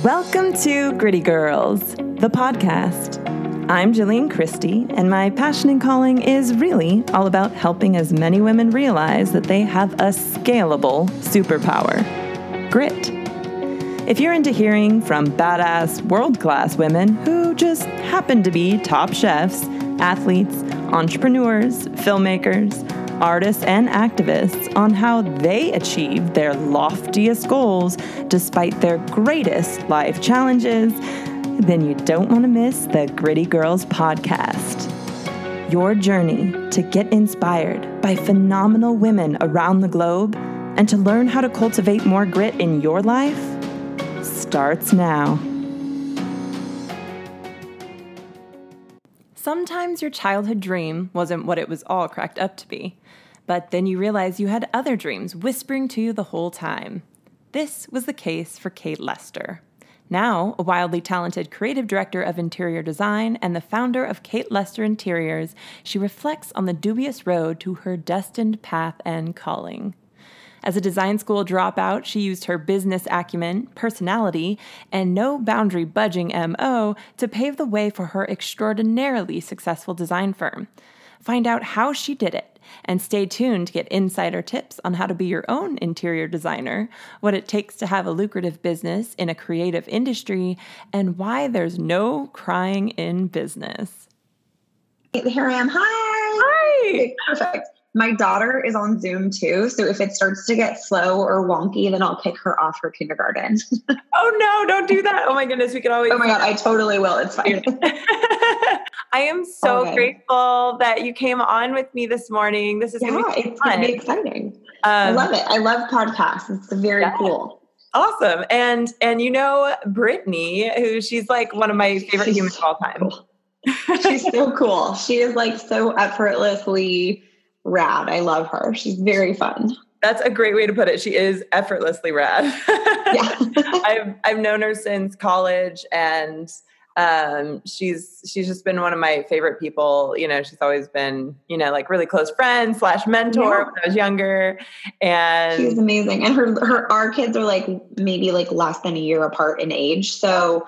Welcome to Gritty Girls, the podcast. I'm Jillian Christie, and my passion and calling is really all about helping as many women realize that they have a scalable superpower grit. If you're into hearing from badass, world class women who just happen to be top chefs, athletes, entrepreneurs, filmmakers, artists, and activists on how they achieve their loftiest goals despite their greatest life challenges, then you don't want to miss the Gritty Girls podcast. Your journey to get inspired by phenomenal women around the globe and to learn how to cultivate more grit in your life starts now. Sometimes your childhood dream wasn't what it was all cracked up to be, but then you realize you had other dreams whispering to you the whole time. This was the case for Kate Lester. Now, a wildly talented creative director of interior design and the founder of Kate Lester Interiors, she reflects on the dubious road to her destined path and calling. As a design school dropout, she used her business acumen, personality, and no boundary budging MO to pave the way for her extraordinarily successful design firm. Find out how she did it and stay tuned to get insider tips on how to be your own interior designer, what it takes to have a lucrative business in a creative industry, and why there's no crying in business. Here I am. Hi. Hi. Perfect. My daughter is on Zoom too. So if it starts to get slow or wonky, then I'll kick her off her kindergarten. oh no, don't do that. Oh my goodness, we could always. Oh my God, I totally will. It's fine. I am so Okay. grateful that you came on with me this morning. This is yeah, gonna be it's going to be fun. exciting. I Um, love it. I love podcasts. It's very Yeah. cool. awesome. And and you know Brittany, who she's like one of my favorite humans of all time. She's so cool. She is like so effortlessly rad. I love her. She's very fun. That's a great way to put it. She is effortlessly rad. Yeah. I've I've known her since college and um she's she's just been one of my favorite people you know she's always been you know like really close friend slash mentor Yeah. when i was younger and She's amazing. And her her our kids are like maybe like less than a year apart in age. So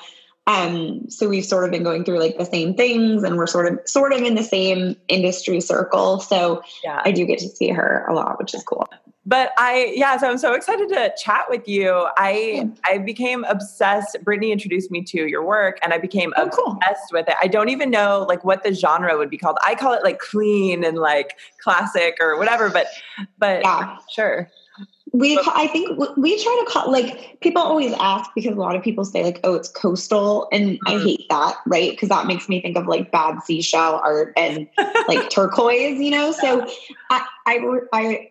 um so we've sort of been going through like the same things and we're sort of sort of in the same industry circle. So yeah I do get to see her a lot, which is cool. but i yeah so i'm so excited to chat with you i i became obsessed brittany introduced me to your work and i became Oh, cool. obsessed with it i don't even know like what the genre would be called i call it like clean and like classic or whatever but but Yeah. sure We, I think we try to call like people always ask because a lot of people say like, oh, it's coastal, and I Mhm. hate that, right? Because that makes me think of like bad seashell art and like turquoise, you know. So I, I, I,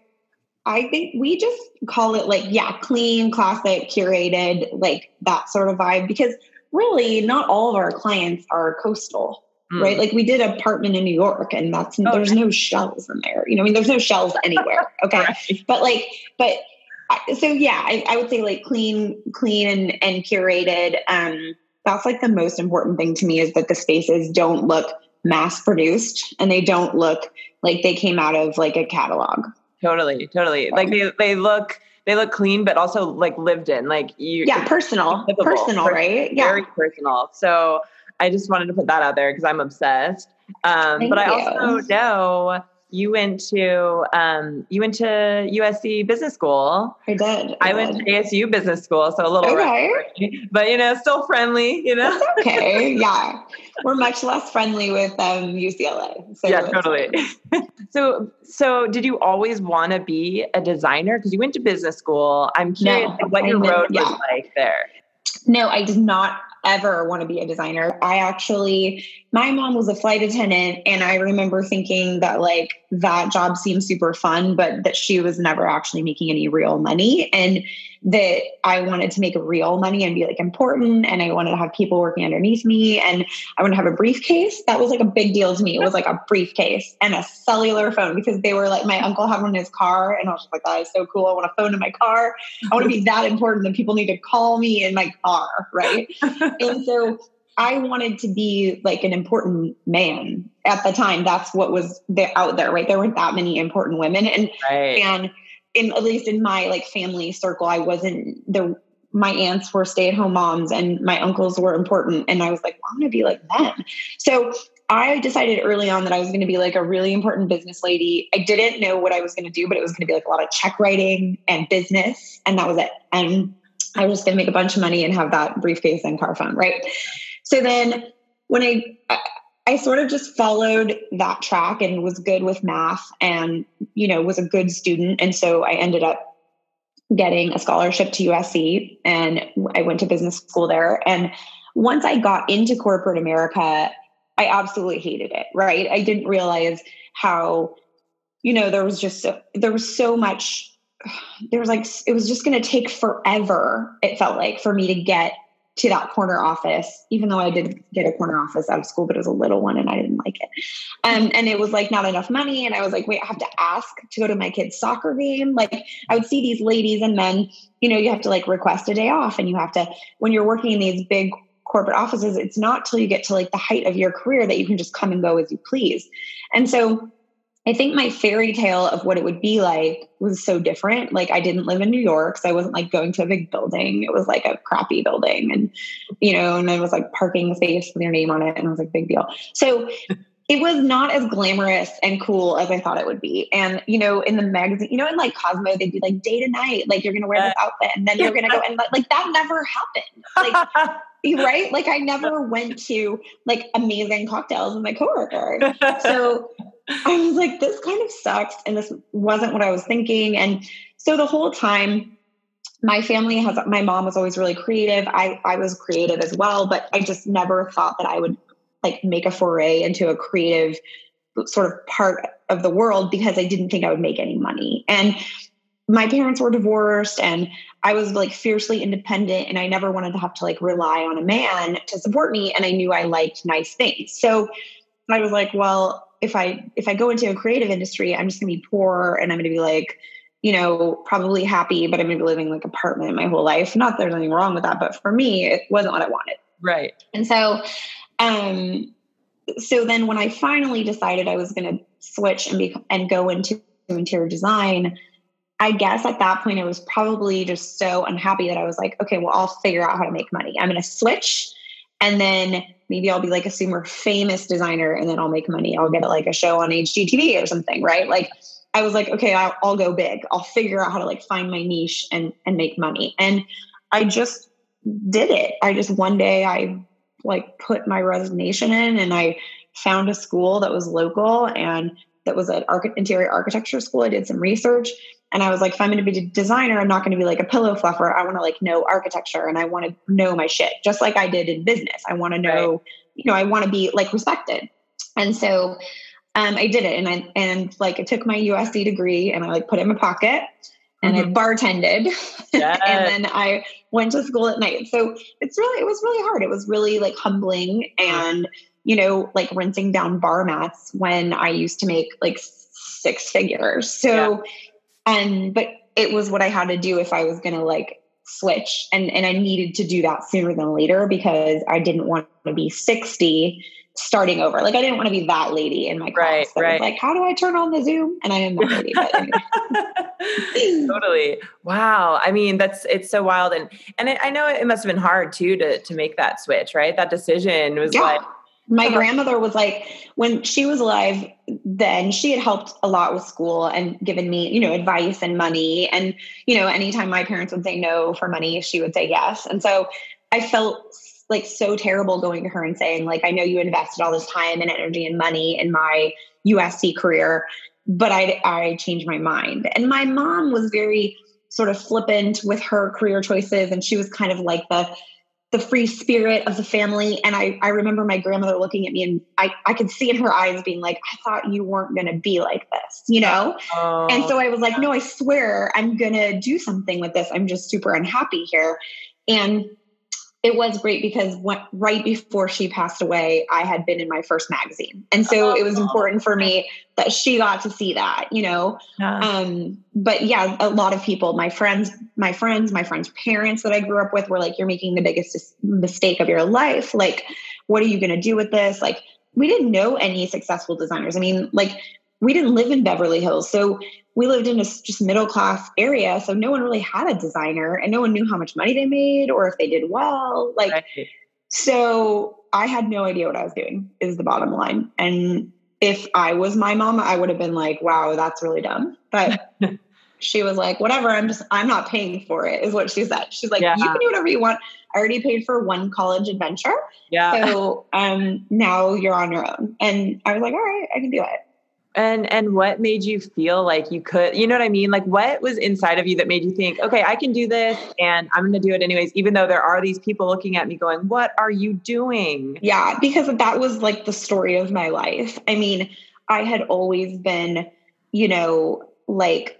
I think we just call it like yeah, clean, classic, curated, like that sort of vibe. Because really, not all of our clients are coastal Mm. right? Like we did an apartment in New York, and that's Oh, there's no shells in there. You know, I mean, there's no shells anywhere. Okay, Right. but like, but so yeah, I, I would say like clean, clean and and curated. Um, that's like the most important thing to me is that the spaces don't look mass produced and they don't look like they came out of like a catalog. Totally, totally. Like they they look they look clean, but also like lived in. Like you, Yeah, personal, livable. personal, Per- right? Yeah, very personal. So I just wanted to put that out there because I'm obsessed. Um, Thank but I you. also know you went to um, you went to USC Business School. I did. I went to. ASU Business School, so a little Okay. rough, but you know, still friendly. You know. That's okay. yeah, we're much less friendly with um, UCLA. So yeah, totally. so, so did you always want to be a designer? Because you went to business school. I'm curious No, what I your road yeah. was like there. No, I did not ever want to be a designer. I actually, my mom was a flight attendant, and I remember thinking that like that job seemed super fun, but that she was never actually making any real money. And that I wanted to make real money and be like important, and I wanted to have people working underneath me, and I wanted to have a briefcase. That was like a big deal to me. It was like a briefcase and a cellular phone because they were like, my uncle had one in his car, and I was just like, that is so cool. I want a phone in my car. I want to be that important that people need to call me in my car, right? and so I wanted to be like an important man at the time. That's what was there out there, right? There weren't that many important women, and Right. and in at least in my like family circle, I wasn't the my aunts were stay at home moms and my uncles were important. And I was like, well, I'm going to be like them. So I decided early on that I was going to be like a really important business lady. I didn't know what I was going to do, but it was going to be like a lot of check writing and business. And that was it. And I was just going to make a bunch of money and have that briefcase and car phone. Right. So then when I, I sort of just followed that track and was good with math and, you know, was a good student. And so I ended up getting a scholarship to USC and I went to business school there. And once I got into corporate America, I absolutely hated it, right? I didn't realize how, you know, there was just so, there was so much there was like it was just going to take forever it felt like for me to get to that corner office, even though I did get a corner office out of school, but it was a little one and I didn't like it. Um, and it was like not enough money. And I was like, wait, I have to ask to go to my kid's soccer game. Like I would see these ladies and men, you know, you have to like request a day off and you have to, when you're working in these big corporate offices, it's not till you get to like the height of your career that you can just come and go as you please. And so I think my fairy tale of what it would be like was so different. Like I didn't live in New York, so I wasn't like going to a big building. It was like a crappy building, and you know, and it was like parking space with your name on it, and it was like big deal. So it was not as glamorous and cool as I thought it would be. And you know, in the magazine, you know, in like Cosmo, they'd be like day to night, like you're gonna wear this uh, outfit, and then you're gonna go and like that never happened. Like right? Like I never went to like amazing cocktails with my coworker. So I was like, this kind of sucks. And this wasn't what I was thinking. And so the whole time, my family has my mom was always really creative. I, I was creative as well, but I just never thought that I would like make a foray into a creative sort of part of the world because I didn't think I would make any money. And my parents were divorced and I was like fiercely independent and I never wanted to have to like rely on a man to support me and I knew I liked nice things. So I was like, well, if I if I go into a creative industry, I'm just going to be poor and I'm going to be like, you know, probably happy, but I'm going to be living like apartment my whole life. Not that there's anything wrong with that, but for me, it wasn't what I wanted. Right. And so um so then when I finally decided I was going to switch and be and go into interior design, I guess at that point, I was probably just so unhappy that I was like, okay, well, I'll figure out how to make money. I'm going to switch and then maybe I'll be like a super famous designer and then I'll make money. I'll get like a show on HGTV or something, right? Like, I was like, okay, I'll, I'll go big. I'll figure out how to like find my niche and and make money. And I just did it. I just one day I like put my resignation in and I found a school that was local and that was an arch- interior architecture school. I did some research and I was like, if I'm going to be a designer, I'm not going to be like a pillow fluffer. I want to like know architecture and I want to know my shit, just like I did in business. I want to know, right. you know, I want to be like respected. And so um, I did it, and I and like I took my USC degree and I like put it in my pocket and mm-hmm. I bartended, yes. and then I went to school at night. So it's really it was really hard. It was really like humbling and you know like rinsing down bar mats when I used to make like six figures. So. Yeah and but it was what I had to do if I was going to like switch and and I needed to do that sooner than later because I didn't want to be 60 starting over. Like I didn't want to be that lady in my class right, that right. was like, how do I turn on the Zoom? And I am that lady. Anyway. totally. Wow. I mean, that's it's so wild, and and it, I know it must have been hard too to to make that switch. Right, that decision was yeah. like my uh-huh. grandmother was like when she was alive then she had helped a lot with school and given me you know advice and money. And you know anytime my parents would say no for money she would say yes. And so i felt like so terrible going to her and saying like i know you invested all this time and energy and money in my usc career but i i changed my mind. And my mom was very sort of flippant with her career choices and she was kind of like the the free spirit of the family. And I, I remember my grandmother looking at me and I, I could see in her eyes being like, I thought you weren't going to be like this, you know? Oh, and so I was like, no, I swear I'm going to do something with this. I'm just super unhappy here. And it was great because when, right before she passed away, I had been in my first magazine. And so oh, it was important for me that she got to see that, you know. Yeah. Um, but yeah, a lot of people, my friends, my friends, my friends' parents that I grew up with were like, You're making the biggest mistake of your life. Like, what are you gonna do with this? Like, we didn't know any successful designers. I mean, like we didn't live in Beverly Hills. So we lived in a just middle class area. So no one really had a designer and no one knew how much money they made or if they did well. Like, right. so I had no idea what I was doing, is the bottom line. And if I was my mom, I would have been like, wow, that's really dumb. But she was like, whatever, I'm just, I'm not paying for it, is what she said. She's like, yeah. you can do whatever you want. I already paid for one college adventure. Yeah. So um, now you're on your own. And I was like, all right, I can do it. And and what made you feel like you could, you know what I mean? Like what was inside of you that made you think, okay, I can do this and I'm going to do it anyways, even though there are these people looking at me going, what are you doing? Yeah, because that was like the story of my life. I mean, I had always been, you know, like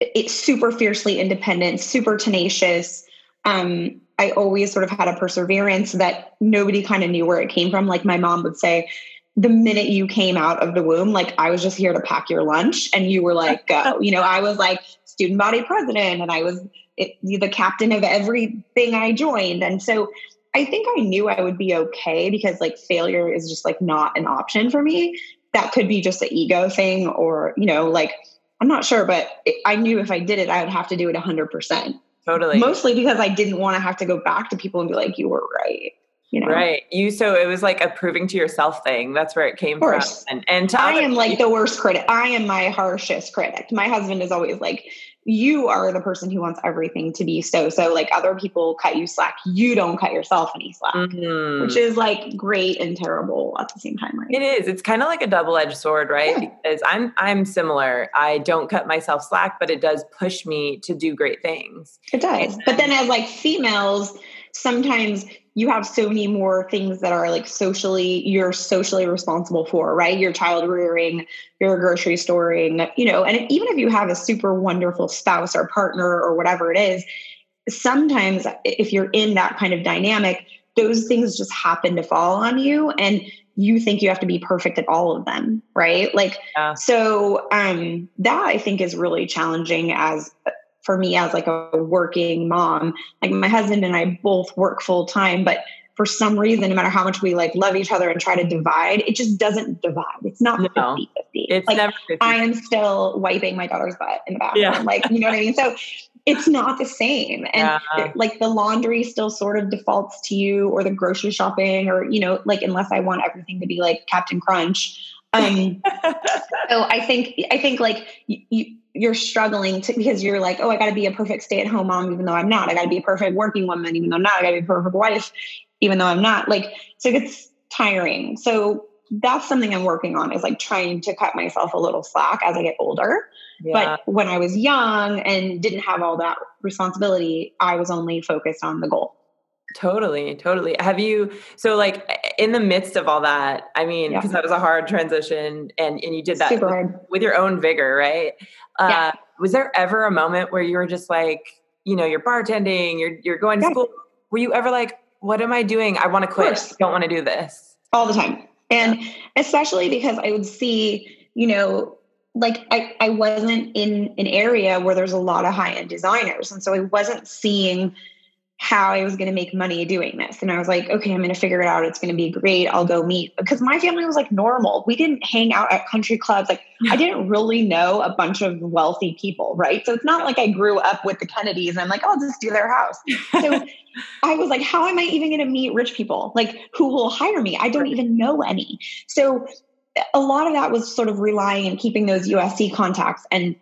it's super fiercely independent, super tenacious. Um, I always sort of had a perseverance that nobody kind of knew where it came from. Like my mom would say, the minute you came out of the womb, like I was just here to pack your lunch and you were like, go. you know, I was like student body president and I was it, the captain of everything I joined. And so I think I knew I would be okay because like failure is just like not an option for me. That could be just an ego thing or, you know, like I'm not sure, but it, I knew if I did it, I would have to do it 100%. Totally. Mostly because I didn't want to have to go back to people and be like, you were right you know? Right. You so it was like a proving to yourself thing. That's where it came from. and and i am like the worst critic. I am my harshest critic. My husband is always like you are the person who wants everything to be so so. Like other people cut you slack. You don't cut yourself any slack mm-hmm. which is like great and terrible at the same time right? It is. It's kind of like a double-edged sword right? Yeah. because i'm i'm similar. I don't cut myself slack but it does push me to do great things. It does. But then as like females sometimes you have so many more things that are like socially you're socially responsible for right your child rearing your grocery storing you know and even if you have a super wonderful spouse or partner or whatever it is sometimes if you're in that kind of dynamic those things just happen to fall on you and you think you have to be perfect at all of them right like yeah. so um that i think is really challenging as for me as like a working mom. Like my husband and I both work full time, but for some reason, no matter how much we like love each other and try to divide, it just doesn't divide. It's not 50 no, 50. It's like, never 50. I am still wiping my daughter's butt in the bathroom. Yeah. Like, you know what I mean? So it's not the same. And yeah. like the laundry still sort of defaults to you or the grocery shopping or, you know, like unless I want everything to be like Captain Crunch. Um, so I think, I think like you, you you're struggling to because you're like, oh, I got to be a perfect stay at home mom, even though I'm not. I got to be a perfect working woman, even though I'm not. I got to be a perfect wife, even though I'm not. Like, so it's tiring. So that's something I'm working on is like trying to cut myself a little slack as I get older. Yeah. But when I was young and didn't have all that responsibility, I was only focused on the goal. Totally, totally. Have you so like in the midst of all that? I mean, because yeah. that was a hard transition, and and you did that with, with, your own vigor, right? Uh, yeah. Was there ever a moment where you were just like, you know, you're bartending, you're you're going to yeah. school? Were you ever like, what am I doing? I want to quit. Don't want to do this all the time, and especially because I would see, you know, like I, I wasn't in an area where there's a lot of high end designers. And so I wasn't seeing how I was going to make money doing this. And I was like, okay, I'm going to figure it out. It's going to be great. I'll go meet because my family was like normal. We didn't hang out at country clubs. Like I didn't really know a bunch of wealthy people, right? So it's not like I grew up with the Kennedys and I'm like, oh, I'll just do their house. So I was like, how am I even going to meet rich people? Like who will hire me? I don't even know any. So a lot of that was sort of relying and keeping those USC contacts and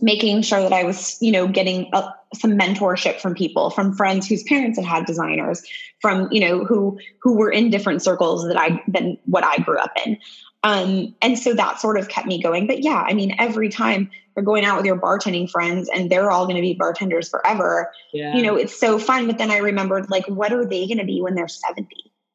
making sure that I was, you know, getting a, some mentorship from people, from friends whose parents had had designers, from you know who who were in different circles that I than what I grew up in. Um, and so that sort of kept me going. But yeah, I mean, every time you're going out with your bartending friends and they're all going to be bartenders forever, yeah. you know, it's so fun. But then I remembered, like, what are they going to be when they're 70?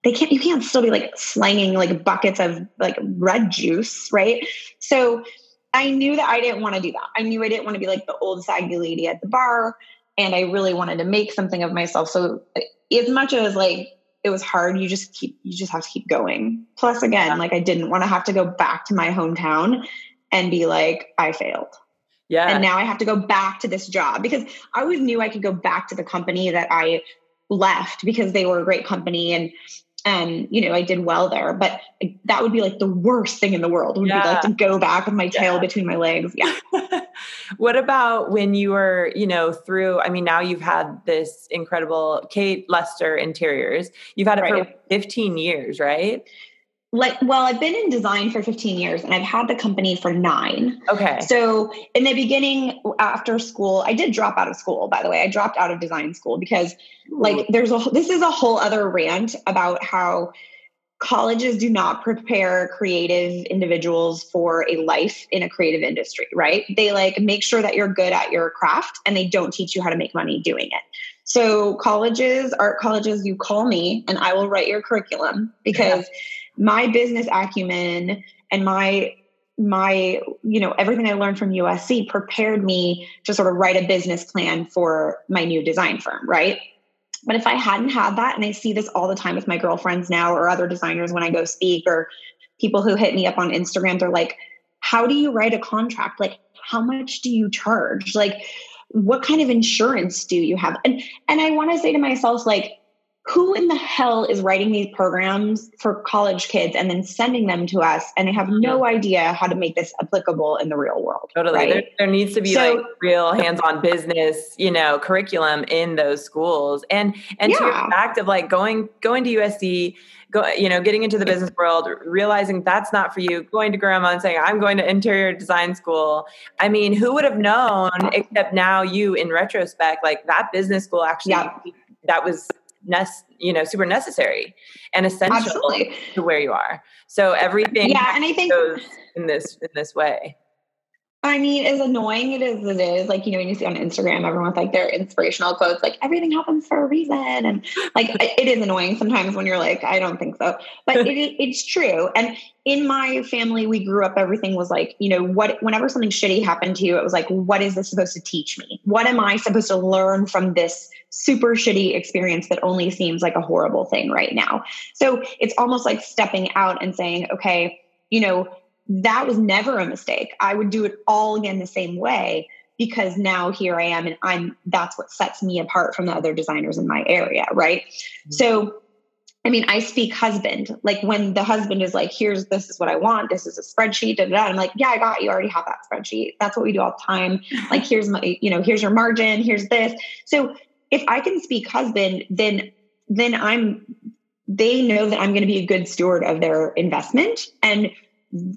They can't, you can't still be like slanging like buckets of like red juice, right? So I knew that I didn't want to do that. I knew I didn't want to be like the old saggy lady at the bar. And I really wanted to make something of myself. So uh, as much as like it was hard, you just keep you just have to keep going. Plus again, like I didn't want to have to go back to my hometown and be like, I failed. Yeah. And now I have to go back to this job because I always knew I could go back to the company that I left because they were a great company and and you know i did well there but that would be like the worst thing in the world would yeah. be like to go back with my tail yeah. between my legs yeah what about when you were you know through i mean now you've had this incredible kate lester interiors you've had it right. for 15 years right like well i've been in design for 15 years and i've had the company for nine. Okay. So in the beginning after school i did drop out of school by the way. I dropped out of design school because like there's a this is a whole other rant about how colleges do not prepare creative individuals for a life in a creative industry right? They like make sure that you're good at your craft and they don't teach you how to make money doing it. So colleges art colleges you call me and i will write your curriculum because yeah my business acumen and my my you know everything i learned from usc prepared me to sort of write a business plan for my new design firm right? But if i hadn't had that and i see this all the time with my girlfriends now or other designers when i go speak or people who hit me up on instagram they're like how do you write a contract? Like how much do you charge? Like what kind of insurance do you have? And and i want to say to myself like who in the hell is writing these programs for college kids and then sending them to us and they have no idea how to make this applicable in the real world totally right? there, there, needs to be so, like real hands-on business you know curriculum in those schools and and yeah. to your fact of like going going to usc go you know getting into the business world realizing that's not for you going to grandma and saying i'm going to interior design school i mean who would have known except now you in retrospect like that business school actually yeah. that was you know super necessary and essential Absolutely. to where you are so everything yeah and i think goes in this in this way I mean, as annoying it is, it is like, you know, when you see on Instagram, everyone's like their inspirational quotes, like everything happens for a reason. And like, it is annoying sometimes when you're like, I don't think so, but it, it's true. And in my family, we grew up, everything was like, you know, what, whenever something shitty happened to you, it was like, what is this supposed to teach me? What am I supposed to learn from this super shitty experience that only seems like a horrible thing right now? So it's almost like stepping out and saying, okay, you know, that was never a mistake. I would do it all again the same way because now here I am and I'm that's what sets me apart from the other designers in my area, right? Mm-hmm. So I mean, I speak husband. Like when the husband is like, here's this is what I want, this is a spreadsheet, da, da, da. I'm like, yeah, I got you. I already have that spreadsheet. That's what we do all the time. Like, here's my, you know, here's your margin, here's this. So if I can speak husband, then then I'm they know that I'm going to be a good steward of their investment. And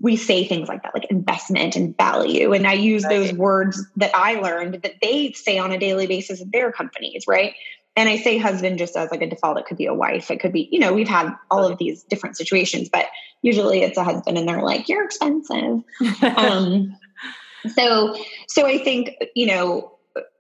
we say things like that, like investment and value. And I use right. those words that I learned that they say on a daily basis at their companies, right? And I say husband just as like a default. It could be a wife. It could be, you know, we've had all of these different situations, but usually it's a husband and they're like, you're expensive. um, so, so I think, you know,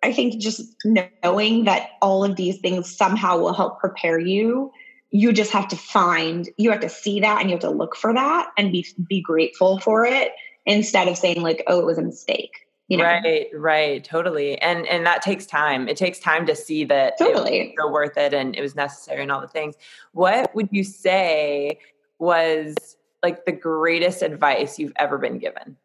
I think just knowing that all of these things somehow will help prepare you you just have to find you have to see that and you have to look for that and be be grateful for it instead of saying like oh it was a mistake you know? right right totally. And and that takes time. It takes time to see that totally it was so worth it and it was necessary and all the things. What would you say was like the greatest advice you've ever been given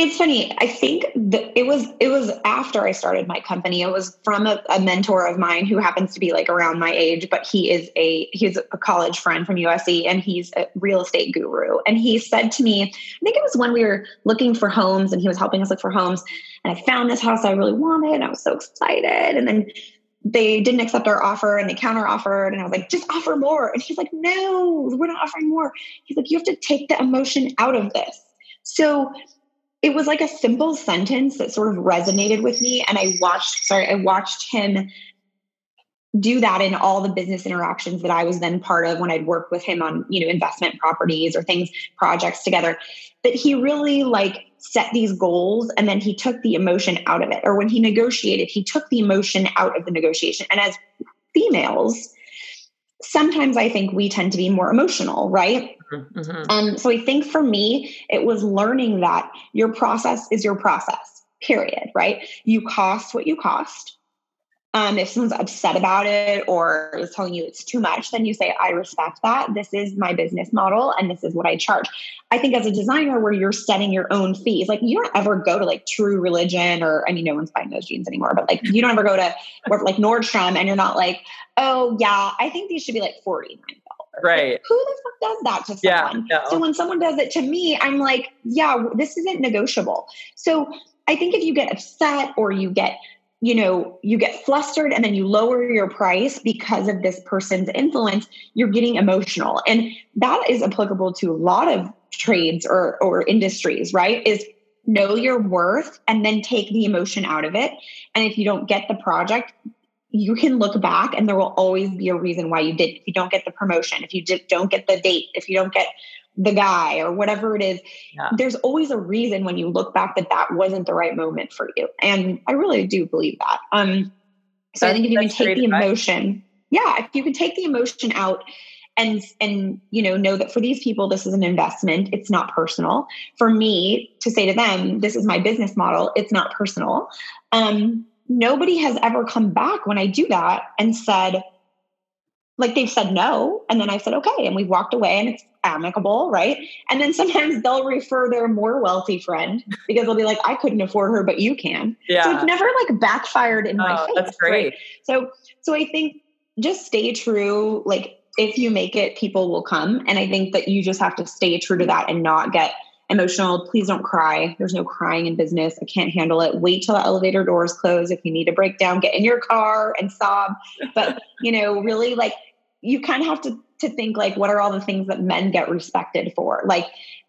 it's funny. I think that it was it was after I started my company. It was from a, a, mentor of mine who happens to be like around my age, but he is a he's a college friend from USC and he's a real estate guru. And he said to me, I think it was when we were looking for homes and he was helping us look for homes. And I found this house I really wanted and I was so excited. And then they didn't accept our offer and they counter offered and I was like, just offer more. And he's like, no, we're not offering more. He's like, you have to take the emotion out of this. So it was like a simple sentence that sort of resonated with me. And i watched sorry i watched him do that in all the business interactions that i was then part of when i'd worked with him on you know investment properties or things projects together that he really like set these goals and then he took the emotion out of it. Or when he negotiated he took the emotion out of the negotiation. And as females sometimes I think we tend to be more emotional, right? Mm-hmm. mm-hmm. Um, so I think for me, it was learning that your process is your process, period, right? You cost what you cost. Um, if someone's upset about it or is telling you it's too much, then you say, I respect that. This is my business model and this is what I charge. I think as a designer, where you're setting your own fees, like you don't ever go to like True Religion or, I mean, no one's buying those jeans anymore, but like you don't ever go to like Nordstrom and you're not like, oh, yeah, I think these should be like 49 Right. Like, who the fuck does that to someone? Yeah, no. So when someone does it to me, I'm like, yeah, this isn't negotiable. So I think if you get upset or you get you know you get flustered and then you lower your price because of this person's influence you're getting emotional. And that is applicable to a lot of trades or or industries right? Is know your worth and then take the emotion out of it. And if you don't get the project you can look back and there will always be a reason why you did if you don't get the promotion if you did, don't get the date if you don't get the guy or whatever it is yeah. there's always a reason when you look back that that wasn't the right moment for you. And i really do believe that. Um so that's, i think if you can take the emotion yeah if you can take the emotion out and and you know know that for these people this is an investment. It's not personal. For me to say to them this is my business model it's not personal. Um nobody has ever come back when i do that and said like they've said no and then i said okay and we've walked away and it's amicable right? And then sometimes they'll refer their more wealthy friend because they'll be like i couldn't afford her but you can. Yeah. so it's never like backfired in oh, my face that's great. Right? so so i think just stay true like if you make it people will come and i think that you just have to stay true to that and not get emotional. Please don't cry. There's no crying in business. I can't handle it. Wait till the elevator doors close. If you need a breakdown get in your car and sob. But you know really like you kind of have to to think like what are all the things that men get respected for? Like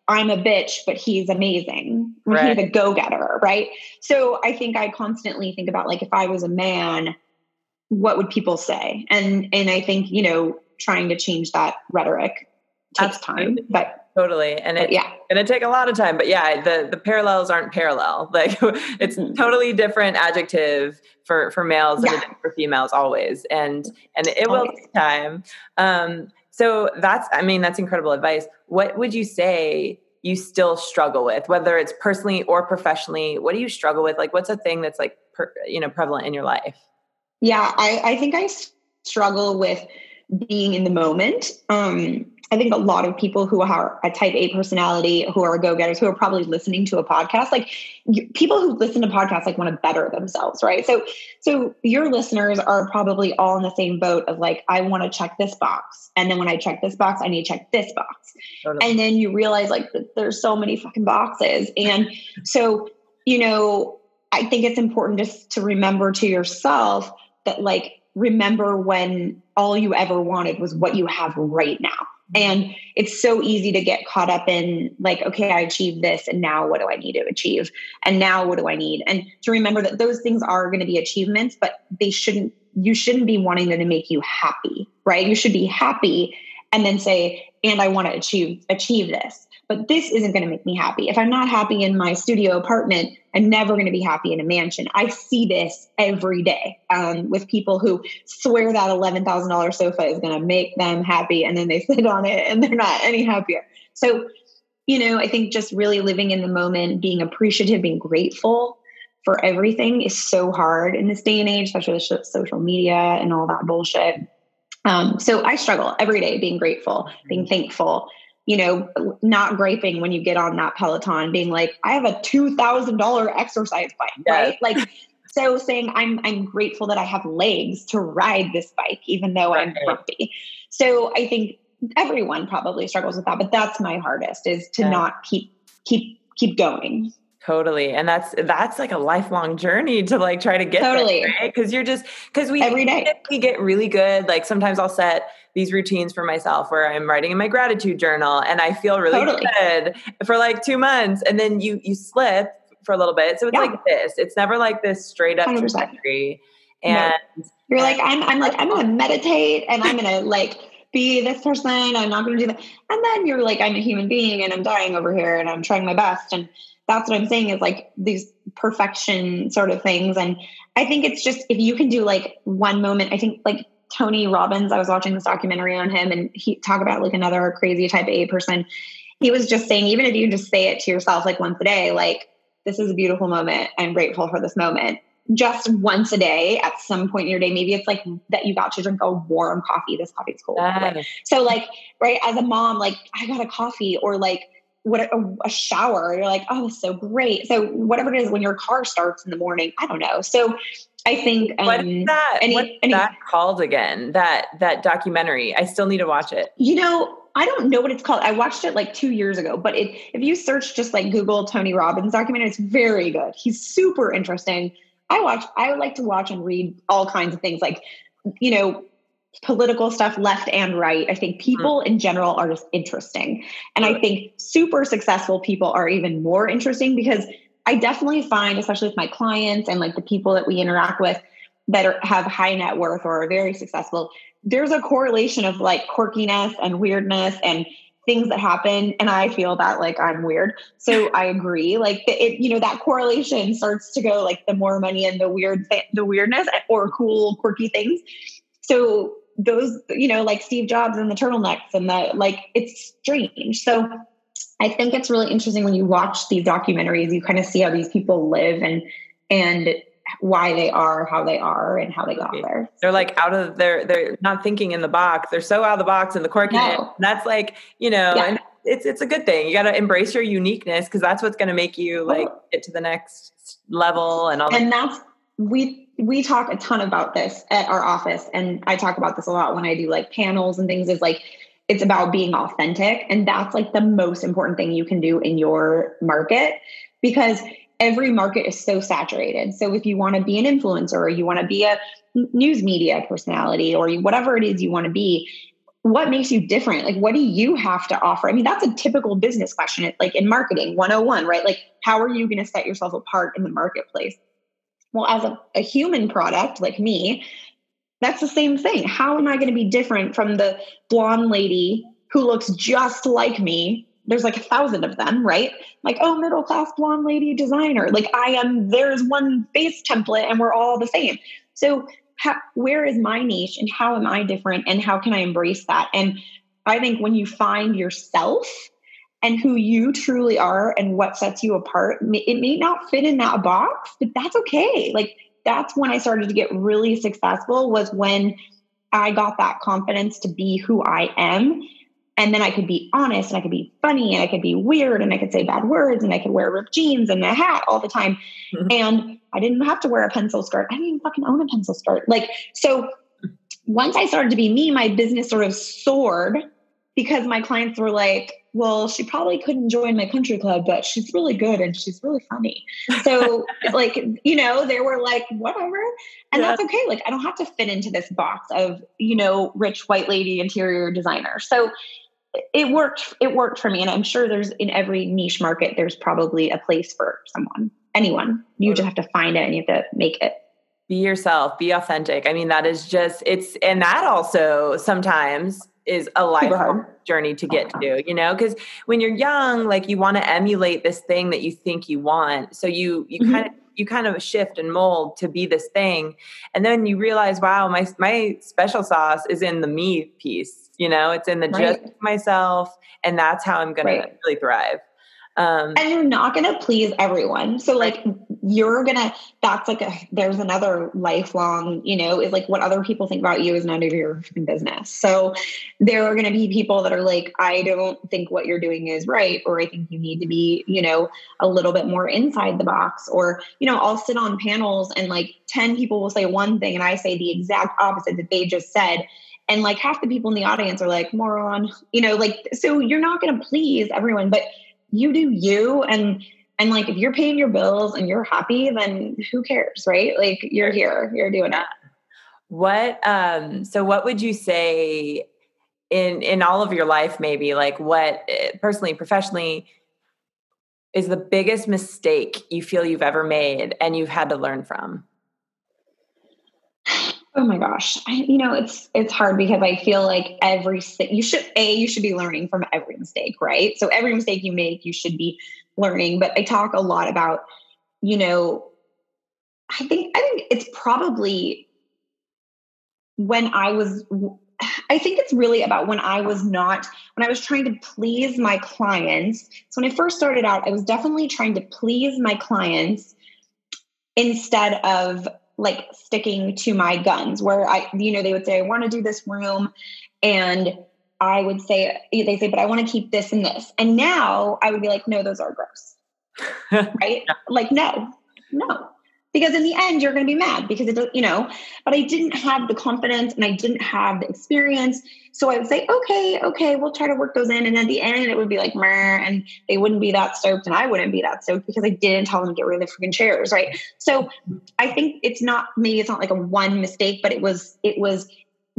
i'm a bitch but he's amazing. Right. he's a go-getter right? So i think i constantly think about like if i was a man what would people say? And and i think you know trying to change that rhetoric takes time but totally and it yeah. gonna take a lot of time but yeah the the parallels aren't parallel. Like it's mm-hmm. totally different adjective for for males yeah. and for females always and and it always. will take time. Um so that's i mean that's incredible advice. What would you say you still struggle with whether it's personally or professionally? What do you struggle with? Like what's a thing that's like per, you know prevalent in your life? Yeah i i think i struggle with being in the moment. Um I think a lot of people who are a type A personality, who are go getters, who are probably listening to a podcast, like people who listen to podcasts, like want to better themselves, right? So, so your listeners are probably all in the same boat of like, I want to check this box, and then when I check this box, I need to check this box, totally. and then you realize like there's so many fucking boxes, and so you know, I think it's important just to remember to yourself that like remember when all you ever wanted was what you have right now and it's so easy to get caught up in like, okay, I achieved this, and now what do I need to achieve? And now what do I need? And to remember that those things are going to be achievements, but they shouldn't, you shouldn't be wanting them to make you happy, right? You should be happy and then say, and I want to achieve achieve this but this isn't going to make me happy. If I'm not happy in my studio apartment, I'm never going to be happy in a mansion. I see this every day um, with people who swear that $11,000 sofa is going to make them happy and then they sit on it and they're not any happier. So, you know, I think just really living in the moment, being appreciative, being grateful for everything is so hard in this day and age, especially with social media and all that bullshit. Um, so I struggle every day being grateful, being thankful, you know, not griping when you get on that Peloton, being like, I have a two thousand dollar exercise bike, yes. right? Like so saying I'm I'm grateful that I have legs to ride this bike, even though right. I'm grumpy. So I think everyone probably struggles with that, but that's my hardest is to yeah. not keep keep keep going. Totally. And that's that's like a lifelong journey to like try to get totally there, right? Because you're just because we every day we get really good. Like sometimes I'll set these routines for myself where I'm writing in my gratitude journal and I feel really totally. good for like two months. And then you you slip for a little bit. So it's yeah. like this. It's never like this straight up 100%. trajectory. And no. you're like, I'm I'm like, I'm gonna meditate and I'm gonna like be this person. I'm not gonna do that. And then you're like, I'm a human being and I'm dying over here and I'm trying my best. And that's what I'm saying is like these perfection sort of things. And I think it's just if you can do like one moment, I think like Tony Robbins, I was watching this documentary on him and he talk about like another crazy type A person. He was just saying, even if you just say it to yourself like once a day, like, this is a beautiful moment. I'm grateful for this moment. just once a day at some point in your day. Maybe it's like that you got to drink a warm coffee. This coffee's cold. Right? So like, right, as a mom, like I got a coffee or like what a, a shower. You're like, oh, so great. So whatever it is, when your car starts in the morning, I don't know. So I think um, what's that? Any, what's any, that called again? That that documentary. I still need to watch it. You know, I don't know what it's called. I watched it like two years ago, but it, if you search just like Google Tony Robbins documentary, it's very good. He's super interesting. I watch. I like to watch and read all kinds of things, like you know, political stuff, left and right. I think people mm-hmm. in general are just interesting, and I think super successful people are even more interesting because I definitely find, especially with my clients and like the people that we interact with that are, have high net worth or are very successful, there's a correlation of like quirkiness and weirdness and things that happen. And i feel that like i'm weird. So i agree. Like it you know that correlation starts to go like the more money and the weird the weirdness or cool quirky things. So those you know like steve jobs and the turtlenecks and the like it's strange so i think it's really interesting when you watch these documentaries you kind of see how these people live and and why they are how they are and how they got there. They're like out of they're they're not thinking in the box. They're so out of the box and the quirky. No. That's like, you know, yeah. and it's it's a good thing. You got to embrace your uniqueness because that's what's going to make you oh. like get to the next level and all And that. that's we we talk a ton about this at our office and I talk about this a lot when I do like panels and things is like it's about being authentic and that's like the most important thing you can do in your market because every market is so saturated. So if you want to be an influencer or you want to be a news media personality or whatever it is you want to be, what makes you different? Like, what do you have to offer? I mean, that's a typical business question. Like in marketing 101, right? Like, how are you going to set yourself apart in the marketplace? Well, as a, a human product like me, that's the same thing. How am I going to be different from the blonde lady who looks just like me there's like a thousand of them, right? Like, oh, middle class blonde lady designer. Like, I am, there's one base template and we're all the same. So, how, where is my niche and how am I different and how can I embrace that? And I think when you find yourself and who you truly are and what sets you apart, it may not fit in that box, but that's okay. Like, that's when I started to get really successful, was when I got that confidence to be who I am and then I could be honest and I could be funny and I could be weird and I could say bad words and I could wear ripped jeans and a hat all the time. Mm-hmm. And I didn't have to wear a pencil skirt. I didn't even fucking own a pencil skirt. Like, so once I started to be me, my business sort of soared because my clients were like, well, she probably couldn't join my country club, but she's really good and she's really funny. So, like, you know, they were like, whatever. And yeah. that's okay. Like, I don't have to fit into this box of, you know, rich white lady interior designer. So, it worked it worked for me and i'm sure there's in every niche market there's probably a place for someone anyone you just have to find it and you have to make it be yourself be authentic i mean that is just it's and that also sometimes is a lifelong journey to get to you know because when you're young like you want to emulate this thing that you think you want so you you mm-hmm. kind of you kind of shift and mold to be this thing and then you realize wow my my special sauce is in the me piece you know it's in the right. just myself and that's how i'm gonna right. really thrive um, and you're not going to please everyone so like you're gonna that's like a there's another lifelong you know is like what other people think about you is none of your business. So there are gonna be people that are like i don't think what you're doing is right or i think you need to be you know a little bit more inside the box or you know i'll sit on panels and like 10 people will say one thing and i say the exact opposite that they just said. And like half the people in the audience are like moron you know like so you're not to please everyone but you do you and and like if you're paying your bills and you're happy then who cares right like you're here you're doing it what um so what would you say in in all of your life maybe like what eh, personally professionally is the biggest mistake you feel you've ever made and you've had to learn from Oh my gosh. I, you know, it's it's hard because I feel like every you should a you should be learning from every mistake, right? So every mistake you make, you should be learning, but I talk a lot about you know I think I think it's probably when I was I think it's really about when I was not when I was trying to please my clients. So when I first started out, I was definitely trying to please my clients instead of like sticking to my guns where I, you know, they would say, I want to do this room. And I would say, eh, they say, but I want to keep this and this. And now I would be like, no, those are gross. right? Like, no, no because in the end you're going to be mad because it you know but i didn't have the confidence and i didn't have the experience so i would say okay okay we'll try to work those in and at the end it would be like and they wouldn't be that stoked and i wouldn't be that stoked because i didn't tell them to get rid of the freaking chairs right so i think it's not maybe it's not like a one mistake but it was it was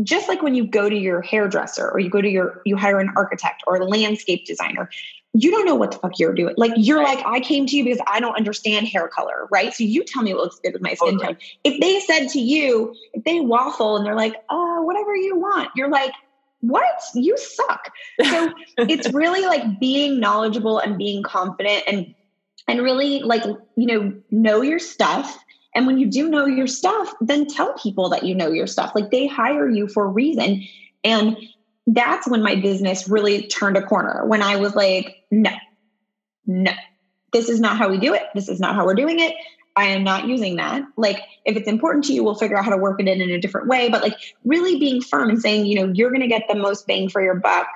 just like when you go to your hairdresser or you go to your you hire an architect or a landscape designer you don't know what the fuck you're doing. Like you're like, I came to you because I don't understand hair color, right? So you tell me what looks good with my skin tone. If they said to you, if they waffle and they're like, uh, whatever you want, you're like, what? You suck. So it's really like being knowledgeable and being confident and and really like, you know, know your stuff. And when you do know your stuff, then tell people that you know your stuff. Like they hire you for a reason. And that's when my business really turned a corner when I was like, no, no, this is not how we do it. This is not how we're doing it. I am not using that. Like, if it's important to you, we'll figure out how to work it in in a different way. But like, really being firm and saying, you know, you're going to get the most bang for your buck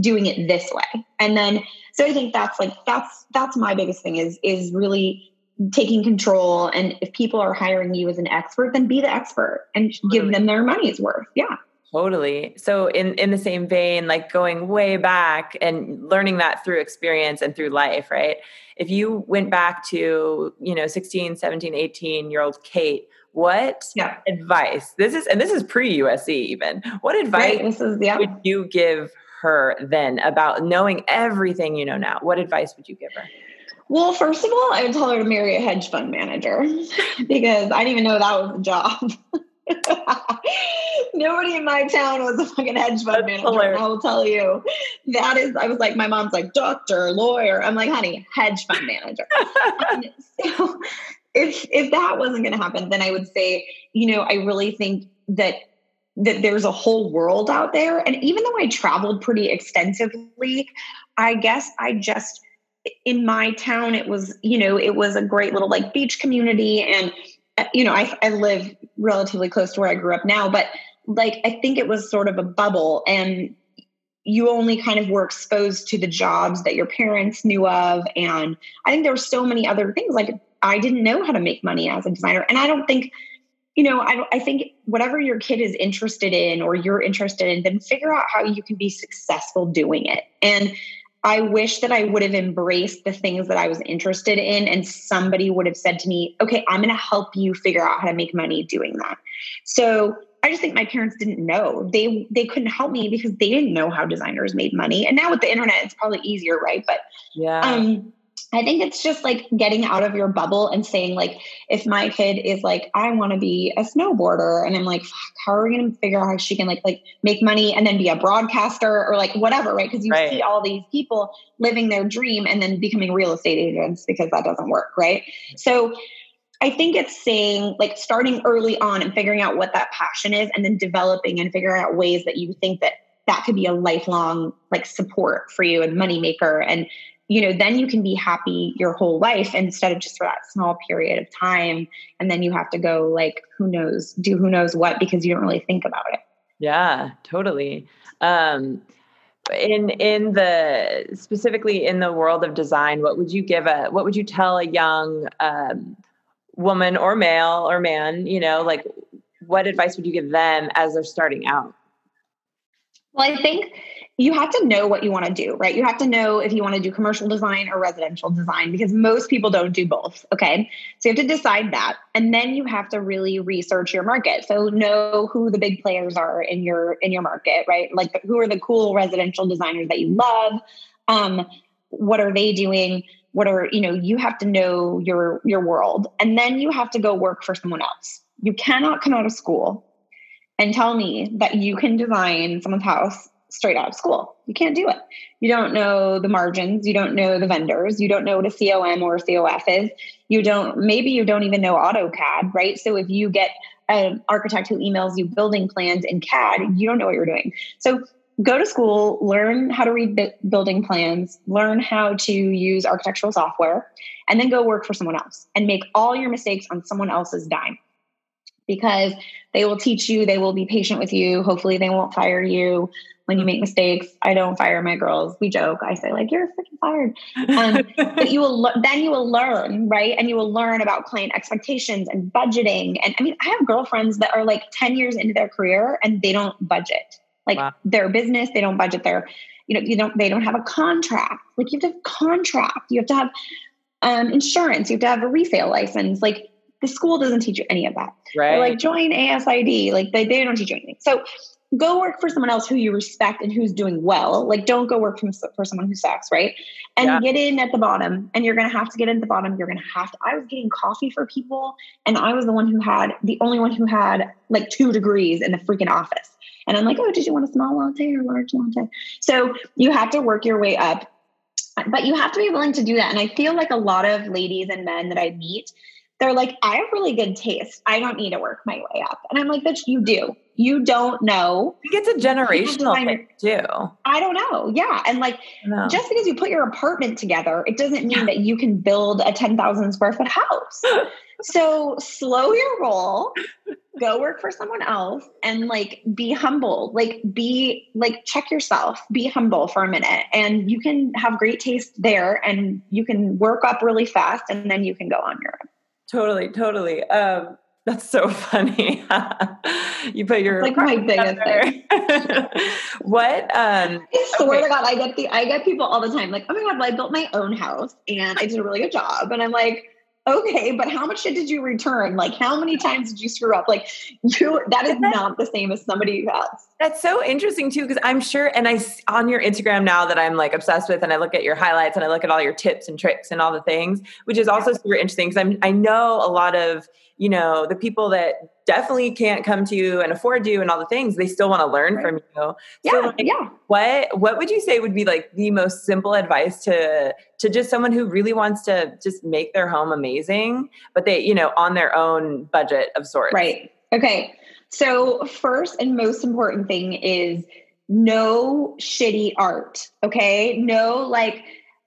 doing it this way. And then, so I think that's like that's that's my biggest thing is is really taking control. And if people are hiring you as an expert, then be the expert and give them their money's worth. Yeah. Totally. So in in the same vein, like going way back and learning that through experience and through life, right? If you went back to, you know, 16, 17, 18 year old Kate, what yeah. advice? This is and this is pre-USC even. What advice right, this is, yeah. would you give her then about knowing everything you know now? What advice would you give her? Well, first of all, I would tell her to marry a hedge fund manager because I didn't even know that was a job. Nobody in my town was a fucking hedge fund That's manager. I will tell you. That is, I was like, my mom's like, doctor, lawyer. I'm like, honey, hedge fund manager. so if if that wasn't gonna happen, then I would say, you know, I really think that that there's a whole world out there. And even though I traveled pretty extensively, I guess I just in my town, it was, you know, it was a great little like beach community and uh, you know, I, I live relatively close to where I grew up now, but like I think it was sort of a bubble and you only kind of were exposed to the jobs that your parents knew of. And I think there were so many other things. Like I didn't know how to make money as a designer. And I don't think, you know, I, I think whatever your kid is interested in or you're interested in, then figure out how you can be successful doing it. And I wish that I would have embraced the things that I was interested in and somebody would have said to me, okay, I'm going to help you figure out how to make money doing that. So I just think my parents didn't know. They they couldn't help me because they didn't know how designers made money. And now with the internet, it's probably easier, right? But yeah. Um, I think it's just like getting out of your bubble and saying, like, if my kid is like, I want to be a snowboarder, and I'm like, how are we going to figure out how she can like like make money and then be a broadcaster or like whatever, right? Because you right. see all these people living their dream and then becoming real estate agents because that doesn't work, right? So I think it's saying like starting early on and figuring out what that passion is, and then developing and figuring out ways that you think that that could be a lifelong like support for you and moneymaker and you know, then you can be happy your whole life instead of just for that small period of time. And then you have to go like, who knows, do who knows what because you don't really think about it. Yeah, totally. Um, in in the specifically in the world of design, what would you give a what would you tell a young um, woman or male or man, you know, like what advice would you give them as they're starting out? Well, I think you have to know what you want to do, right? You have to know if you want to do commercial design or residential design because most people don't do both. Okay. So you have to decide that. And then you have to really research your market. So know who the big players are in your in your market, right? Like who are the cool residential designers that you love? Um, what are they doing? What are, you know, you have to know your your world. And then you have to go work for someone else. You cannot come out of school and tell me that you can design someone's house straight out of school. You can't do it. You don't know the margins. You don't know the vendors. You don't know what a COM or a COF is. You don't, maybe you don't even know AutoCAD, right? So if you get an architect who emails you building plans in CAD, you don't know what you're doing. So go to school, learn how to read building plans, learn how to use architectural software, and then go work for someone else and make all your mistakes on someone else's dime. Because they will teach you, they will be patient with you. Hopefully, they won't fire you when you make mistakes. I don't fire my girls. We joke. I say like, "You're freaking fired." Um, but you will then you will learn, right? And you will learn about client expectations and budgeting. And I mean, I have girlfriends that are like ten years into their career and they don't budget like wow. their business they don't budget their you know you don't they don't have a contract like you have to have contract you have to have um, insurance you have to have a resale license like the school doesn't teach you any of that right They're like join ASID like they, they don't teach you anything so go work for someone else who you respect and who's doing well like don't go work for, for someone who sucks right and yeah. get in at the bottom and you're going to have to get in at the bottom you're going to have to i was getting coffee for people and i was the one who had the only one who had like two degrees in the freaking office and I'm like, oh, did you want a small latte or large latte? So you have to work your way up, but you have to be willing to do that. And I feel like a lot of ladies and men that I meet, they're like, I have really good taste. I don't need to work my way up. And I'm like, bitch, you do. You don't know. I think it's a generational thing too. I don't know. Yeah. And like, just because you put your apartment together, it doesn't mean yeah. that you can build a 10,000 square foot house. so slow your roll go work for someone else and like be humble like be like check yourself be humble for a minute and you can have great taste there and you can work up really fast and then you can go on your own totally totally um that's so funny. you put your like my biggest thing. what? Um, I swear okay. to God, I get the I get people all the time like, oh my God, well, I built my own house and I did a really good job, and I'm like, okay, but how much shit did you return? Like, how many times did you screw up? Like, you that is not the same as somebody who has. That's so interesting too, because I'm sure, and I on your Instagram now that I'm like obsessed with, and I look at your highlights and I look at all your tips and tricks and all the things, which is also super interesting because I'm I know a lot of you know the people that definitely can't come to you and afford you and all the things. They still want to learn right. from you. Yeah so like, yeah. what what would you say would be like the most simple advice to to just someone who really wants to just make their home amazing but they you know on their own budget of sorts? Right. Okay. So first and most important thing is no shitty art okay? No like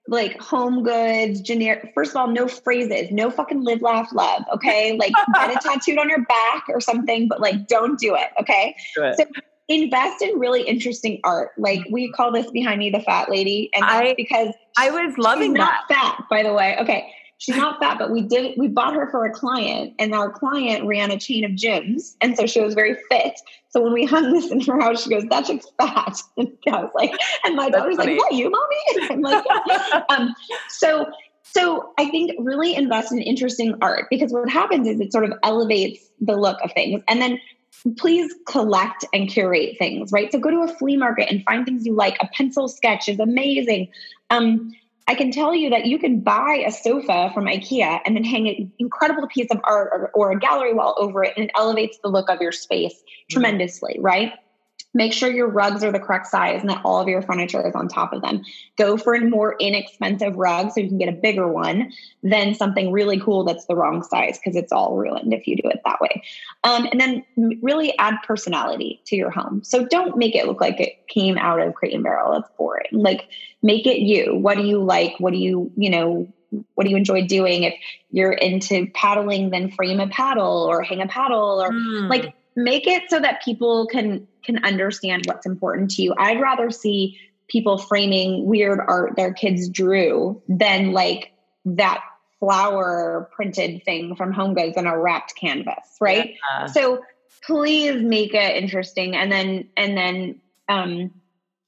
like home goods, generic. First of all, no phrases, no fucking live, laugh, love. Okay. Like get it tattooed on your back or something, but like don't do it. Okay. So invest in really interesting art. Like mm-hmm. we call this behind me the fat lady. And that's I, because I was loving that. fat, by the way. Okay. She's not fat, but we did we bought her for a client, and our client ran a chain of gyms, and so she was very fit. So when we hung this in her house, she goes, "That chick's fat," and I was like, and my daughter's like, "What you, mommy?" I'm like, yeah. um, so so I think really invest in interesting art because what happens is it sort of elevates the look of things, and then please collect and curate things, right? So go to a flea market and find things you like. A pencil sketch is amazing. Um, I can tell you that you can buy a sofa from IKEA and then hang an incredible piece of art or, or a gallery wall over it, and it elevates the look of your space mm-hmm. tremendously, right? Make sure your rugs are the correct size and that all of your furniture is on top of them. Go for a more inexpensive rug so you can get a bigger one than something really cool that's the wrong size because it's all ruined if you do it that way. Um, and then really add personality to your home. So don't make it look like it came out of Crate and Barrel. That's boring. Like make it you. What do you like? What do you, you know, what do you enjoy doing? If you're into paddling, then frame a paddle or hang a paddle or mm. like make it so that people can can understand what's important to you. I'd rather see people framing weird art their kids drew than like that flower printed thing from Home Goods on a wrapped canvas, right? Yeah. So please make it interesting and then and then um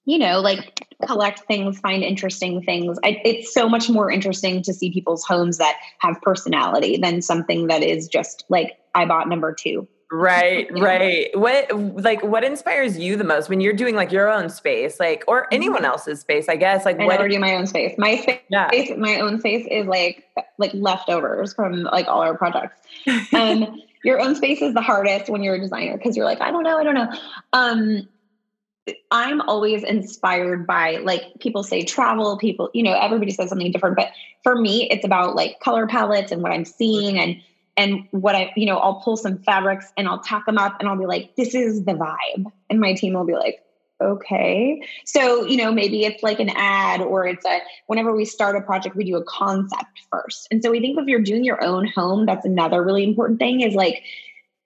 you know like collect things find interesting things. I, it's so much more interesting to see people's homes that have personality than something that is just like i bought number two. Right right. What like what inspires you the most when you're doing like your own space like or mm-hmm. anyone else's space i guess? Like I what never do my own space. My space yeah. my own space is like like leftovers from like all our projects. Um your own space is the hardest when you're a designer because you're like i don't know i don't know. Um I'm always inspired by like people say travel, people, you know, everybody says something different. But for me, it's about like color palettes and what I'm seeing and and what I, you know, I'll pull some fabrics and I'll tack them up and I'll be like, this is the vibe. And my team will be like, okay. So, you know, maybe it's like an ad or it's a, whenever we start a project, we do a concept first. And so we think if you're doing your own home, that's another really important thing is like,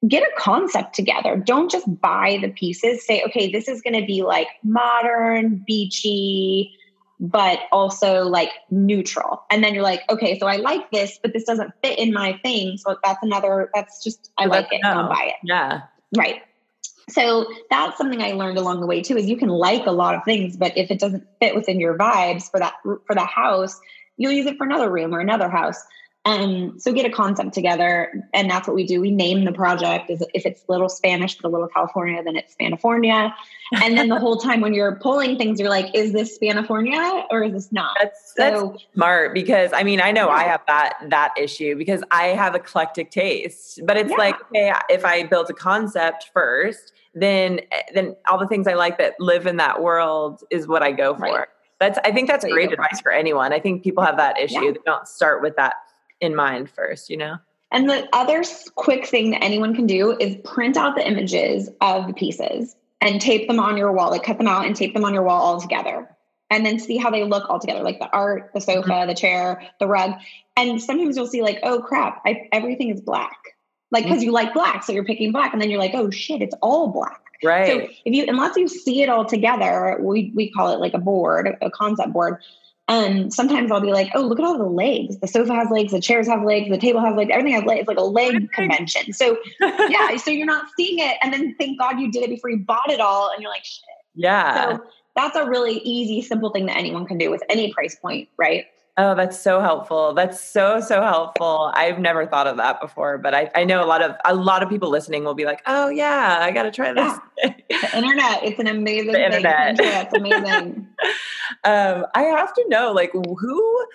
get a concept together. Don't just buy the pieces. Say, okay, this is going to be like modern, beachy, but also like neutral. And then you're like, okay, so I like this, but this doesn't fit in my thing. So that's another, that's just, I like it, don't buy it. Yeah. Right. So that's something I learned along the way too, is you can like a lot of things, but if it doesn't fit within your vibes for that, for that house, you'll use it for another room or another house. Um, so get a concept together, and that's what we do. We name the project. If it's little Spanish, but a little California, then it's Spanifornia. And then the whole time when you're pulling things, you're like, "Is this Spanifornia or is this not?" That's, so, that's smart because I mean I know yeah. I have that that issue because I have eclectic taste, but it's yeah. like okay, if I build a concept first, then then all the things I like that live in that world is what I go for. Right. That's I think that's great advice for anyone. I think people have that issue. Yeah. They don't start with that in mind first, you know? And the other quick thing that anyone can do is print out the images of the pieces and tape them on your wall, like cut them out and tape them on your wall all together. And then see how they look all together, like the art, the sofa, mm-hmm. the chair, the rug. And sometimes you'll see, like, oh crap, I, everything is black. Like, because mm-hmm. you like black. So you're picking black. And then you're like, oh shit, it's all black. Right. So if you, unless you see it all together, we, we call it like a board, a concept board and sometimes I'll be like, oh, look at all the legs. The sofa has legs, the chairs have legs, the table has legs, everything has legs. It's like a leg convention. So yeah, so you're not seeing it. And then thank God you did it before you bought it all. And you're like, shit. Yeah. So that's a really easy, simple thing that anyone can do with any price point, right? Oh, that's so helpful. That's so so helpful. I've never thought of that before, but I, I know a lot of a lot of people listening will be like, "Oh yeah, I got to try this." Yeah. the internet, it's an amazing the internet. It's amazing. um, I have to know, like, who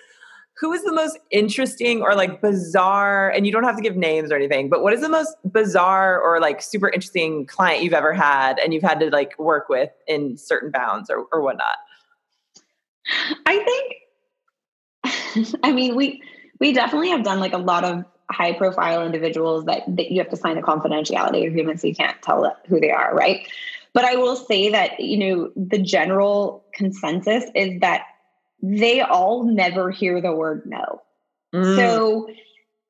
who is the most interesting or like bizarre? And you don't have to give names or anything, but what is the most bizarre or like super interesting client you've ever had, and you've had to like work with in certain bounds or or whatnot? I think I mean, we we definitely have done like a lot of high profile individuals that, that you have to sign a confidentiality agreement so you can't tell who they are, right? But I will say that, you know, the general consensus is that they all never hear the word no. Mm. So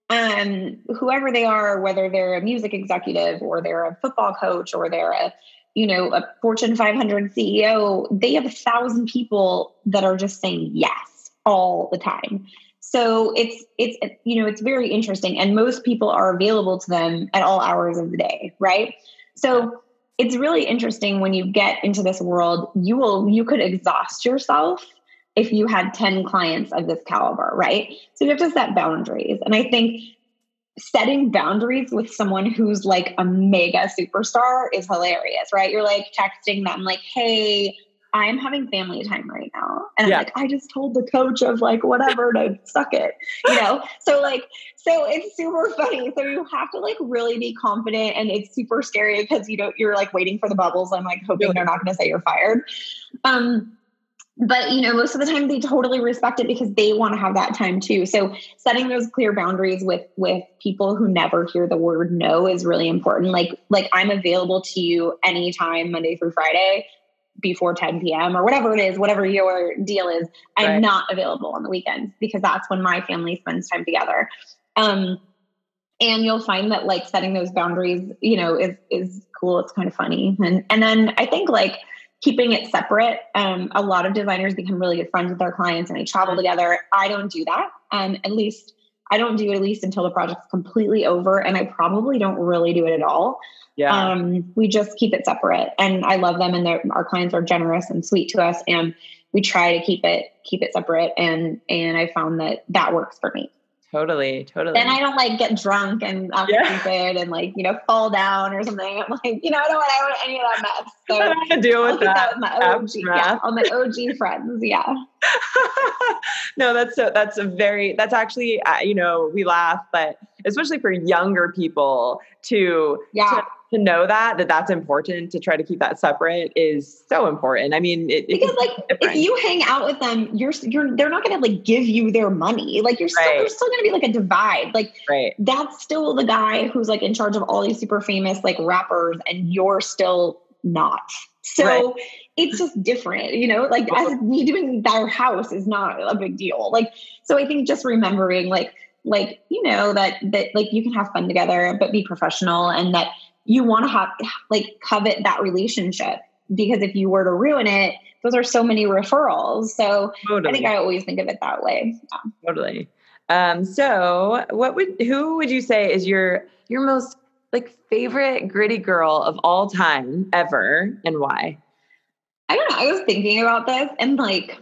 um whoever they are, whether they're a music executive or they're a football coach or they're a you know, a Fortune 500 CEO, they have a thousand people that are just saying yes all the time. So it's it's you know it's very interesting, and most people are available to them at all hours of the day, right? So it's really interesting when you get into this world. You will you could exhaust yourself if you had 10 clients of this caliber, right? So you have to set boundaries. And I think setting boundaries with someone who's like a mega superstar is hilarious, right? You're like texting them, like, hey, I'm having family time right now. And yeah. I'm like, I just told the coach of like whatever to suck it, you know? So like, so it's super funny. So you have to like really be confident and it's super scary because you don't, you're like waiting for the bubbles. I'm like hoping they're not going to say you're fired. Um, but you know most of the time they totally respect it because they want to have that time too so setting those clear boundaries with with people who never hear the word no is really important like like i'm available to you anytime monday through friday before 10 p.m. or whatever it is, whatever your deal is, I'm right. not available on the weekends because that's when my family spends time together. Um, and you'll find that like setting those boundaries, you know, is is cool. It's kind of funny. And and then I think like keeping it separate. Um, a lot of designers become really good friends with their clients and they travel together. I don't do that. Um, at least I don't do it at least until the project's completely over. And I probably don't really do it at all. Yeah. Um, we just keep it separate. And I love them and our clients are generous and sweet to us. And we try to keep it, keep it separate. And, and I found that that works for me. Totally, totally. And I don't like get drunk and I'm yeah. stupid and like, you know, fall down or something. I'm like, you know, I don't want, I don't want any of that mess. So I don't to deal with that. that with my OG, yeah, all my OG friends. Yeah. no, that's so, that's a very, that's actually, uh, you know, we laugh, but especially for younger people to, yeah. To, to know that that that's important to try to keep that separate is so important. I mean, it, because like if you hang out with them, you're you're they're not going to like give you their money. Like you're still right. there's still going to be like a divide. Like right. that's still the guy who's like in charge of all these super famous like rappers, and you're still not. So right. it's just different, you know, like as me doing their house is not a big deal. Like, so I think just remembering like, like, you know, that, that like you can have fun together, but be professional and that you want to have like covet that relationship because if you were to ruin it, those are so many referrals. So totally. I think I always think of it that way. Yeah. Totally. Um, so what would who would you say is your your most like favorite gritty girl of all time ever and why? I don't know. I was thinking about this and like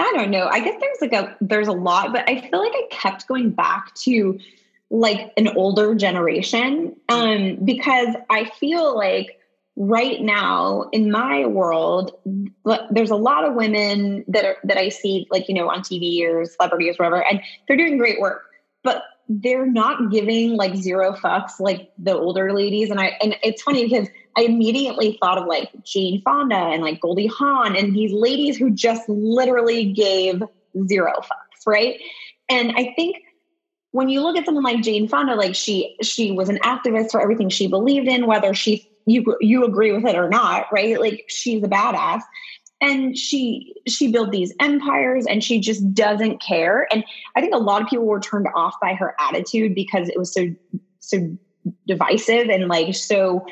I don't know. I guess there's like a there's a lot, but I feel like I kept going back to like an older generation. Um because I feel like right now in my world there's a lot of women that are that i see like you know on tv or celebrities or whatever and they're doing great work but they're not giving like zero fucks like the older ladies. And i and it's funny because i immediately thought of like jane fonda and like goldie hawn and these ladies who just literally gave zero fucks right? And i think when you look at someone like Jane Fonda, like she she was an activist for everything she believed in, whether she you you agree with it or not, right? Like she's a badass. And she she built these empires and she just doesn't care. And I think a lot of people were turned off by her attitude because it was so so divisive and like so,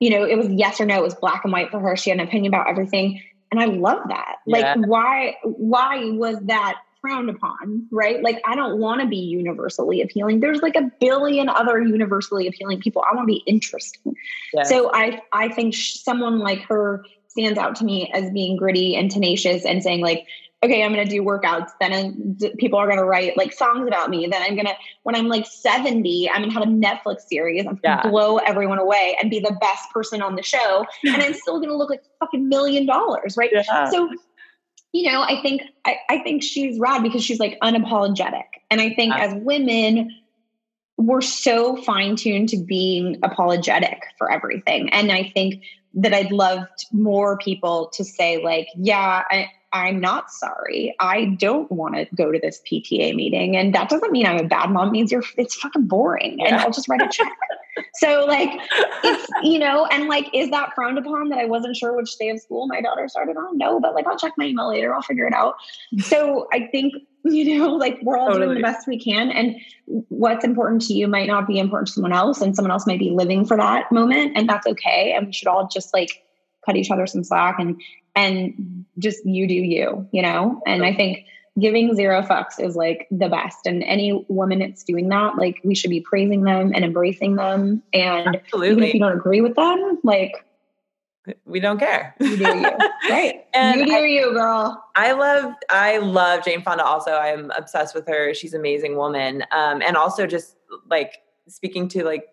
you know, it was yes or no, it was black and white for her. She had an opinion about everything. And I love that. Yeah. Like why why was that frowned upon, right? Like, I don't want to be universally appealing. There's like a billion other universally appealing people. I want to be interesting. Yes. So I, I think someone like her stands out to me as being gritty and tenacious and saying like, okay, I'm going to do workouts. Then people are going to write like songs about me. Then I'm going to, when I'm like 70, I'm going to have a Netflix series. I'm going to yeah. blow everyone away and be the best person on the show. And I'm still going to look like fucking million dollars. Right. Yeah. So you know, I think I, I think she's rad because she's like unapologetic. And I think as women, we're so fine-tuned to being apologetic for everything. And I think that I'd love more people to say, like, yeah, I, I'm not sorry. I don't want to go to this PTA meeting. And that doesn't mean I'm a bad mom. It means you're it's fucking boring. And I'll just write a check. so like it's you know, and like is that frowned upon that I wasn't sure which day of school my daughter started on? No, but like I'll check my email later, I'll figure it out. So I think, you know, like we're all totally. doing the best we can. And what's important to you might not be important to someone else, and someone else might be living for that moment. And that's okay. And we should all just like cut each other some slack and and just you do you, you know? And I think giving zero fucks is like the best. And any woman that's doing that, like we should be praising them and embracing them. And Absolutely. even if you don't agree with them, like we don't care. You do you. right. and you do I, you, girl. I love I love Jane Fonda also. I'm obsessed with her. She's an amazing woman. Um, and also just like speaking to like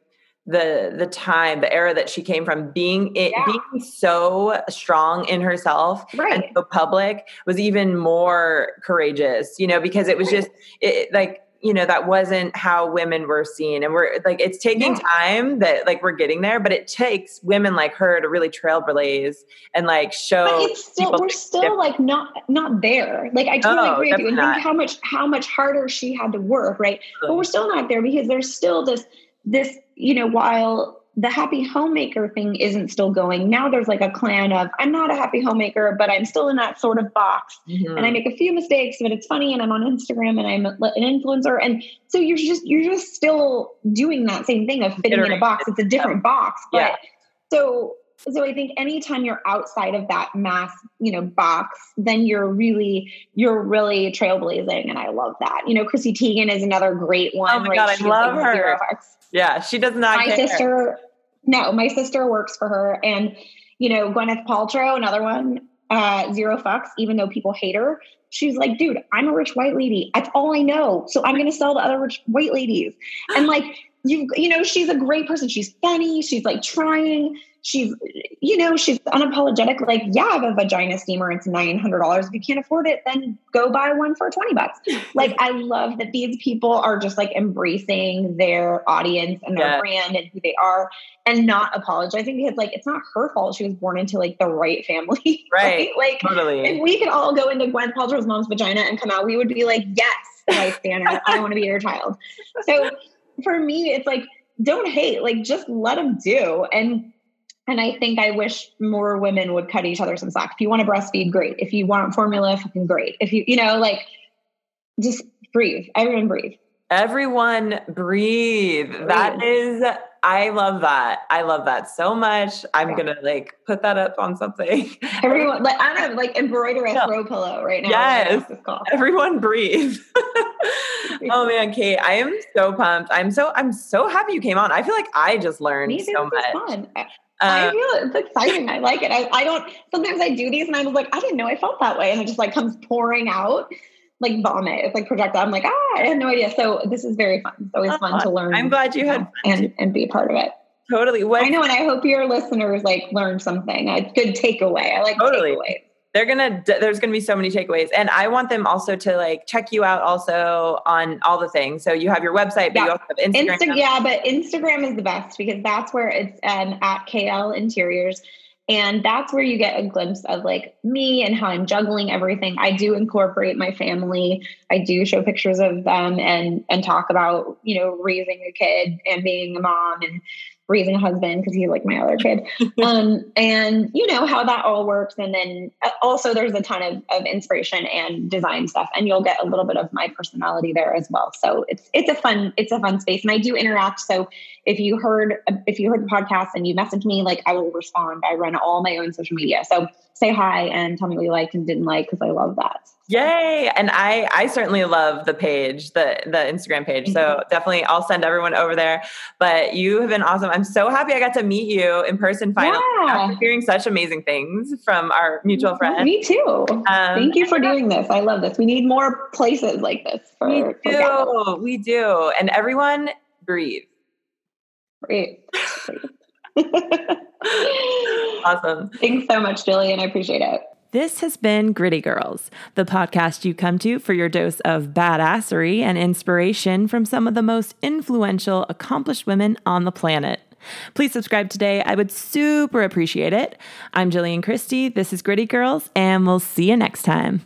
the the time the era that she came from being it yeah. being so strong in herself right. and so public was even more courageous you know because it was right. just it, like you know that wasn't how women were seen and we're like it's taking yeah. time that like we're getting there but it takes women like her to really trailblaze and like show but it's still we're still different. like not not there like i totally oh, agree with you and think how much how much harder she had to work right but we're still not there because there's still this this, you know, while the happy homemaker thing isn't still going, now there's like a clan of I'm not a happy homemaker, but I'm still in that sort of box. Mm-hmm. And I make a few mistakes, but it's funny and I'm on Instagram and I'm an influencer. And so you're just you're just still doing that same thing of fitting in a box. It's a different box. But yeah. so so I think anytime you're outside of that mass, you know, box, then you're really, you're really trailblazing. And I love that. You know, Chrissy Teigen is another great one. Oh my right? God, I love her. Yeah, she does not. My care. sister, no, my sister works for her. And, you know, Gwyneth Paltrow, another one, uh, zero fucks, even though people hate her. She's like, dude, I'm a rich white lady. That's all I know. So I'm going to sell to other rich white ladies. And like, you, you know, she's a great person. She's funny. She's like trying. She's you know she's unapologetic. Like yeah i have a vagina steamer. It's $900 if you can't afford it then go buy one for 20 bucks. Like i love that these people are just like embracing their audience and their yeah. brand and who they are and not apologizing because like it's not her fault she was born into like the right family. Right, right? like totally. if we could all go into gwen paltrow's mom's vagina and come out we would be like yes bystander i want to be your child. So for me it's like don't hate like just let them do and And I think I wish more women would cut each other some slack. If you want to breastfeed, great. If you want formula, fucking great. If you, you know, like just breathe. Everyone breathe. Everyone breathe. breathe. That is I love that. I love that so much. I'm yeah. gonna like put that up on something. Everyone, like I don't know, like embroider a throw pillow right now. Yes. Everyone breathe. oh man, Kate, I am so pumped. I'm so I'm so happy you came on. I feel like I just learned Me so much. Fun. I um, feel it's exciting. I like it. I, I don't sometimes I do these and I was like, I didn't know I felt that way. And it just like comes pouring out like vomit. It's like projectile. I'm like, ah, I had no idea. So this is very fun. It's always fun to learn. I'm glad you had and, and be a part of it. Totally. What I know, and I hope your listeners like learn something. A good takeaway. I like totally. takeaways. They're gonna. There's gonna be so many takeaways, and I want them also to like check you out also on all the things. So you have your website, but yeah. you also have Instagram. Insta- yeah, but Instagram is the best because that's where it's um, at KL Interiors. And that's where you get a glimpse of like me and how I'm juggling everything. I do incorporate my family. I do show pictures of them and and talk about, you know, raising a kid and being a mom and raising a husband because he's like my other kid um, and you know how that all works and then uh, also there's a ton of, of inspiration and design stuff and you'll get a little bit of my personality there as well so it's it's a fun it's a fun space and i do interact so if you heard if you heard the podcast and you message me like i will respond i run all my own social media so say hi and tell me what you liked and didn't like because i love that Yay. And I I certainly love the page, the the Instagram page. So mm-hmm. definitely I'll send everyone over there. But you have been awesome. I'm so happy I got to meet you in person finally yeah. after hearing such amazing things from our mutual mm-hmm. friend. Me too. Um, Thank you for doing this. I love this. We need more places like this for We do. For we do. And everyone breathe. Breathe. awesome. Thanks so much, Jillian. I appreciate it. This has been Gritty Girls, the podcast you come to for your dose of badassery and inspiration from some of the most influential, accomplished women on the planet. Please subscribe today. I would super appreciate it. I'm Jillian Christie. This is Gritty Girls, and we'll see you next time.